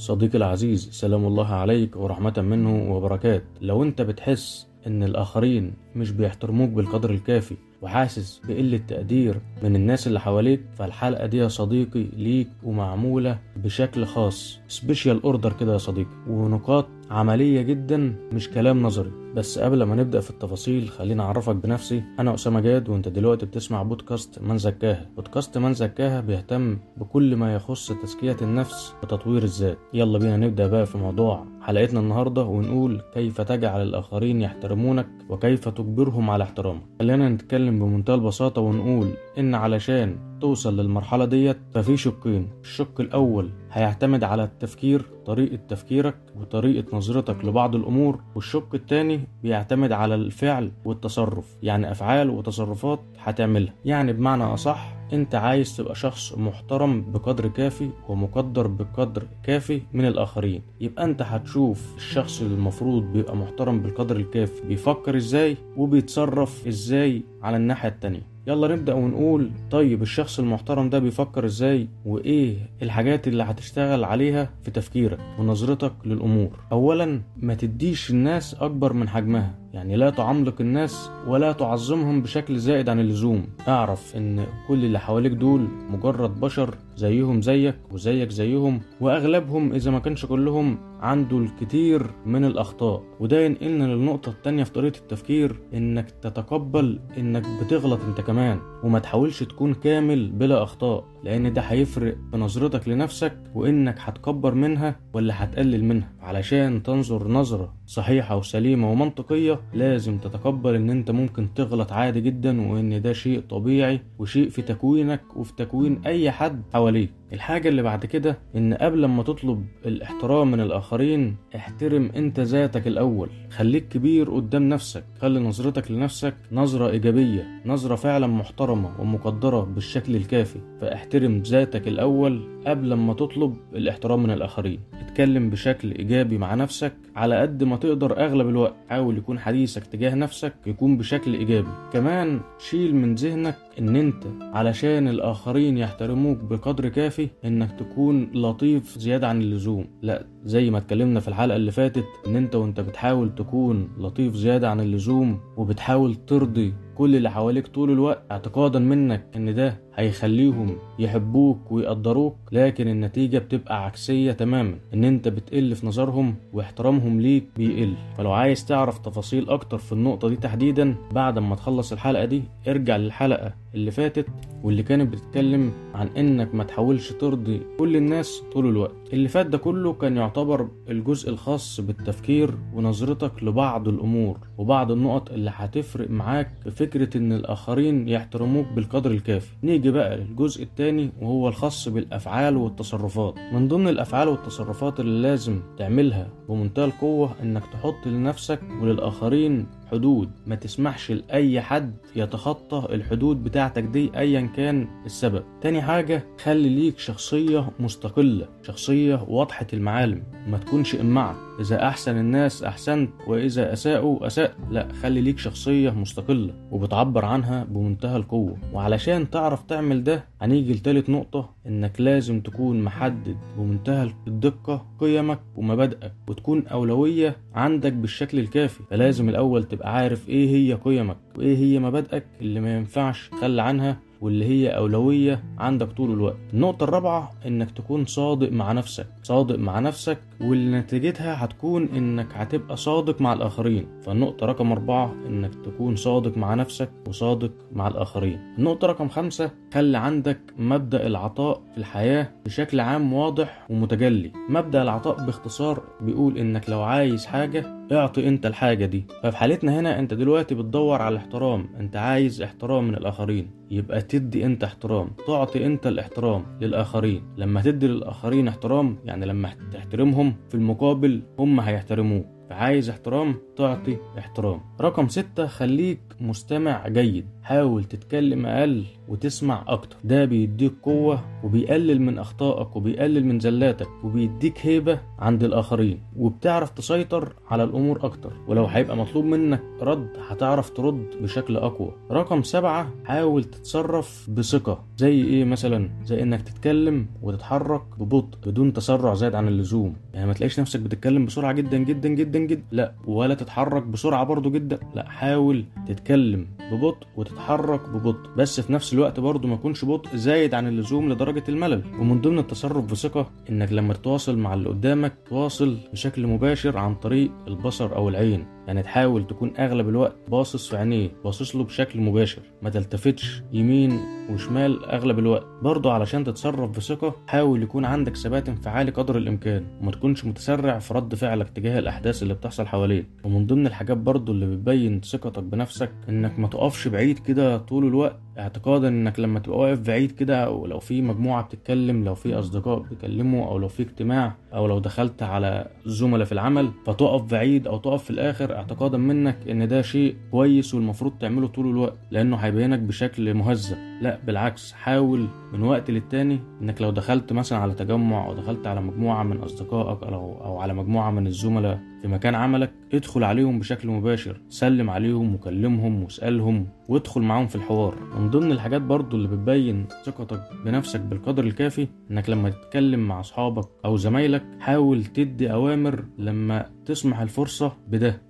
صديقي العزيز سلام الله عليك ورحمة منه وبركات. لو انت بتحس إن الآخرين مش بيحترموك بالقدر الكافي وحاسس بقلة تقدير من الناس اللي حواليك. فالحلقة دي يا صديقي ليك ومعمولة بشكل خاص. special order كده يا صديقي. ونقاط عملية جدا مش كلام نظري. بس قبل ما نبدأ في التفاصيل خليني أعرفك بنفسي. أنا أسامة جاد وأنت دلوقتي بتسمع بودكاست من زكاها. بودكاست من زكاها بيهتم بكل ما يخص تزكية النفس وتطوير الذات. يلا بينا نبدأ بقى في موضوع حلقتنا النهاردة ونقول كيف تجعل الآخرين يحترمونك وكيف تجبرهم على احترامك. خلينا نتكلم بمنتهى البساطة ونقول إن علشان توصل للمرحلة ديت ففي شقين. الشق الأول هيعتمد على التفكير طريقة تفكيرك وطريقة نظرتك لبعض الأمور والشق التاني بيعتمد على الفعل والتصرف يعني أفعال وتصرفات هتعملها. يعني بمعنى أصح أنت عايز تبقى شخص محترم بقدر كافي ومقدر بقدر كافي من الآخرين. يبقى أنت هتشوف الشخص اللي المفروض بيبقى محترم بالقدر الكافي بيفكر إزاي وبيتصرف إزاي على الناحية التانية. يلا نبدأ ونقول طيب الشخص المحترم ده بيفكر إزاي؟ وإيه الحاجات اللي هتشتغل عليها في تفكيرك ونظرتك للأمور؟ أولا ما تديش الناس أكبر من حجمها. يعني لا تعملق الناس ولا تعظمهم بشكل زائد عن اللزوم. اعرف إن كل اللي حواليك دول مجرد بشر زيهم زيك وزيك زيهم وأغلبهم إذا ما كانش كلهم عنده الكثير من الأخطاء. وده ينقلنا للنقطة التانية في طريقة التفكير إنك تتقبل إنك بتغلط أنت كمان وما تحاولش تكون كامل بلا أخطاء لأن ده هيفرق في نظرتك لنفسك وإنك هتكبر منها ولا هتقلل منها. علشان تنظر نظرة صحيحة وسليمة ومنطقية لازم تتقبل إن أنت ممكن تغلط عادي جدا وإن ده شيء طبيعي وشيء في تكوينك وفي تكوين أي حد حواليك. الحاجة اللي بعد كده إن قبل ما تطلب الاحترام من الآخرين احترم أنت ذاتك الأول. خليك كبير قدام نفسك. خلي نظرتك لنفسك نظرة إيجابية نظرة فعلا محترمة ومقدرة بالشكل الكافي. فاحترم ذاتك الأول قبل ما تطلب الاحترام من الآخرين. اتكلم بشكل إيجابي مع نفسك على قد ما تقدر أغلب الوقت حاول يكون حديثك تجاه نفسك يكون بشكل إيجابي. كمان شيل من ذهنك إن أنت علشان الآخرين يحترموك بقدر كافي إنك تكون لطيف زيادة عن اللزوم. لا زي ما اتكلمنا في الحلقة اللي فاتت إن أنت وأنت بتحاول تكون لطيف زيادة عن اللزوم وبتحاول ترضي كل اللي حواليك طول الوقت اعتقادا منك ان ده هيخليهم يحبوك ويقدروك لكن النتيجة بتبقى عكسية تماما ان انت بتقل في نظرهم واحترامهم ليك بيقل. فلو عايز تعرف تفاصيل أكتر في النقطة دي تحديدا بعد ما تخلص الحلقة دي ارجع للحلقة اللي فاتت واللي كانت بتتكلم عن انك ما تحاولش ترضي كل الناس طول الوقت. اللي فات ده كله كان يعتبر الجزء الخاص بالتفكير ونظرتك لبعض الأمور وبعض النقط اللي هتفرق معاك في فكرة إن الآخرين يحترموك بالقدر الكافي. نيجي بقى للجزء التاني وهو الخاص بالأفعال والتصرفات. من ضمن الأفعال والتصرفات اللي لازم تعملها بمنتهى القوة إنك تحط لنفسك وللآخرين حدود ما تسمحش لأي حد يتخطى الحدود بتاعتك دي أيا كان السبب. تاني حاجة خلي ليك شخصية مستقلة شخصية واضحة المعالم. ما تكونش إمعة. إذا أحسن الناس أحسنت وإذا أساءوا أسأت لا خلي ليك شخصية مستقلة وبتعبر عنها بمنتهى القوة. وعلشان تعرف تعمل ده هنيجي لتالت نقطة إنك لازم تكون محدد بمنتهى الدقة قيمك ومبادئك وتكون أولوية عندك بالشكل الكافي. فلازم الأول تبقى عارف إيه هي قيمك وإيه هي مبادئك اللي ما ينفعش تخلى عنها واللي هي أولوية عندك طول الوقت. النقطة الرابعة إنك تكون صادق مع نفسك. صادق مع نفسك واللي نتيجتها هتكون إنك هتبقى صادق مع الآخرين. فالنقطة رقم أربعة إنك تكون صادق مع نفسك وصادق مع الآخرين. النقطة رقم خمسة خلي عندك مبدأ العطاء في الحياة بشكل عام واضح ومتجلي. مبدأ العطاء باختصار بيقول إنك لو عايز حاجة اعطي انت الحاجة دي. ففي حالتنا هنا انت دلوقتي بتدور على الاحترام. انت عايز احترام من الآخرين. يبقى تدي انت احترام. تعطي انت الاحترام للآخرين. لما تدي للآخرين احترام يعني لما تحترمهم في المقابل هم هيحترموك. فعايز احترام تعطي احترام. رقم ستة خليك مستمع جيد. حاول تتكلم أقل وتسمع أكتر. ده بيديك قوة وبيقلل من أخطائك وبيقلل من زلاتك وبيديك هيبة عند الآخرين وبتعرف تسيطر على الأمور أكتر. ولو هيبقى مطلوب منك رد هتعرف ترد بشكل أقوى. رقم سبعة حاول تتصرف بثقة. زي إيه مثلا؟ زي إنك تتكلم وتتحرك ببطء بدون تسرع زايد عن اللزوم. يعني ما تلاقيش نفسك بتتكلم بسرعة جدا جدا جدا جدا. لا ولا تتحرك بسرعة برضو جدا. لا حاول تتكلم ببطء وتتحرك ببطء بس في نفس الوقت برضو ما يكونش بطء زايد عن اللزوم لدرجة الملل. ومن ضمن التصرف بثقة إنك لما تتواصل مع اللي قدامك تواصل بشكل مباشر عن طريق البصر أو العين. يعني تحاول تكون أغلب الوقت باصص في عينيه باصص له بشكل مباشر ما تلتفتش يمين وشمال أغلب الوقت. برضه علشان تتصرف بثقة حاول يكون عندك ثبات انفعالي قدر الإمكان وما تكونش متسرع في رد فعلك تجاه الأحداث اللي بتحصل حواليك. ومن ضمن الحاجات برضه اللي بتبين ثقتك بنفسك إنك ما تقفش بعيد كده طول الوقت. اعتقادا انك لما تبقى واقف بعيد كده أو لو في مجموعة بتتكلم لو في أصدقاء بيكلموا أو لو في اجتماع أو لو دخلت على زملاء في العمل فتقف بعيد أو تقف في الآخر اعتقادا منك إن ده شيء كويس والمفروض تعمله طول الوقت لأنه هيبينك بشكل مهذب. لا بالعكس حاول من وقت للتاني إنك لو دخلت مثلا على تجمع أو دخلت على مجموعة من أصدقائك أو أو على مجموعة من الزملاء في مكان عملك ادخل عليهم بشكل مباشر سلم عليهم وكلمهم واسألهم وادخل معاهم في الحوار. من ضمن الحاجات برضو اللي بتبين ثقتك بنفسك بالقدر الكافي إنك لما تتكلم مع أصحابك أو زمايلك حاول تدي أوامر لما تسمح الفرصة بده.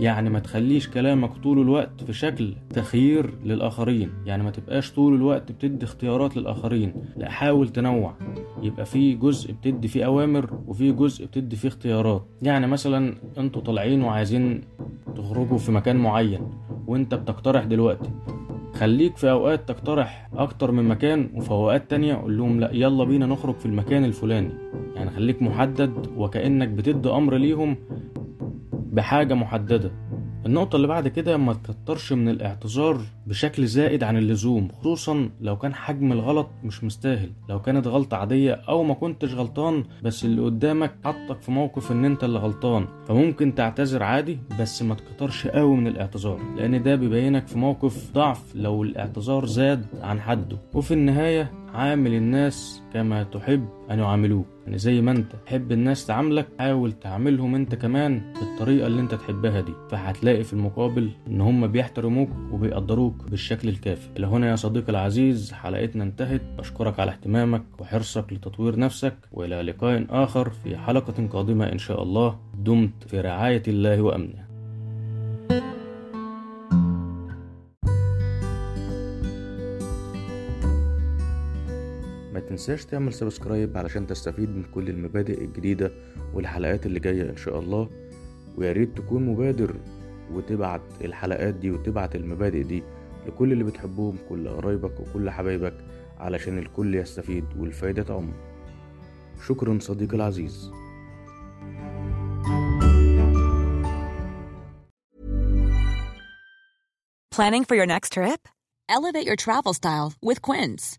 يعني ما تخليش كلامك طول الوقت في شكل تخيير للآخرين. يعني ما تبقاش طول الوقت بتدي اختيارات للآخرين. لا حاول تنوع. يبقى في جزء بتدي فيه أوامر وفي جزء بتدي فيه اختيارات. يعني مثلا أنتوا طالعين وعايزين تخرجوا في مكان معين وأنت بتقترح دلوقتي. خليك في أوقات تقترح أكتر من مكان وفي أوقات تانية قول لهم لا يلا بينا نخرج في المكان الفلاني. يعني خليك محدد وكأنك بتدي أمر ليهم بحاجة محددة. النقطة اللي بعد كده ما تكترش من الاعتذار بشكل زائد عن اللزوم خصوصا لو كان حجم الغلط مش مستاهل لو كانت غلطة عادية أو ما كنتش غلطان بس اللي قدامك حطك في موقف إن أنت اللي غلطان. فممكن تعتذر عادي بس ما تكترش قوي من الاعتذار لأن ده بيبينك في موقف ضعف لو الاعتذار زاد عن حده. وفي النهاية عامل الناس كما تحب أن يعاملوك. يعني زي ما أنت تحب الناس تعاملك حاول تعاملهم أنت كمان بالطريقة اللي أنت تحبها دي. فهتلاقي في المقابل إن هم بيحترموك وبيقدروك بالشكل الكافي. إلى هنا يا صديقي العزيز حلقتنا انتهت. أشكرك على اهتمامك وحرصك لتطوير نفسك وإلى لقاء آخر في حلقة قادمة إن شاء الله. دمت في رعاية الله وأمنه. تنساش تعمل سبسكرايب علشان تستفيد من كل المبادئ الجديدة والحلقات اللي جاية إن شاء الله ويا ريت تكون مبادر وتبعت الحلقات دي وتبعت المبادئ دي لكل اللي بتحبهم كل قرايبك وكل حبايبك علشان الكل يستفيد والفايدة تعم شكرا صديقي العزيز Planning for your next trip? Elevate your travel style with Quince.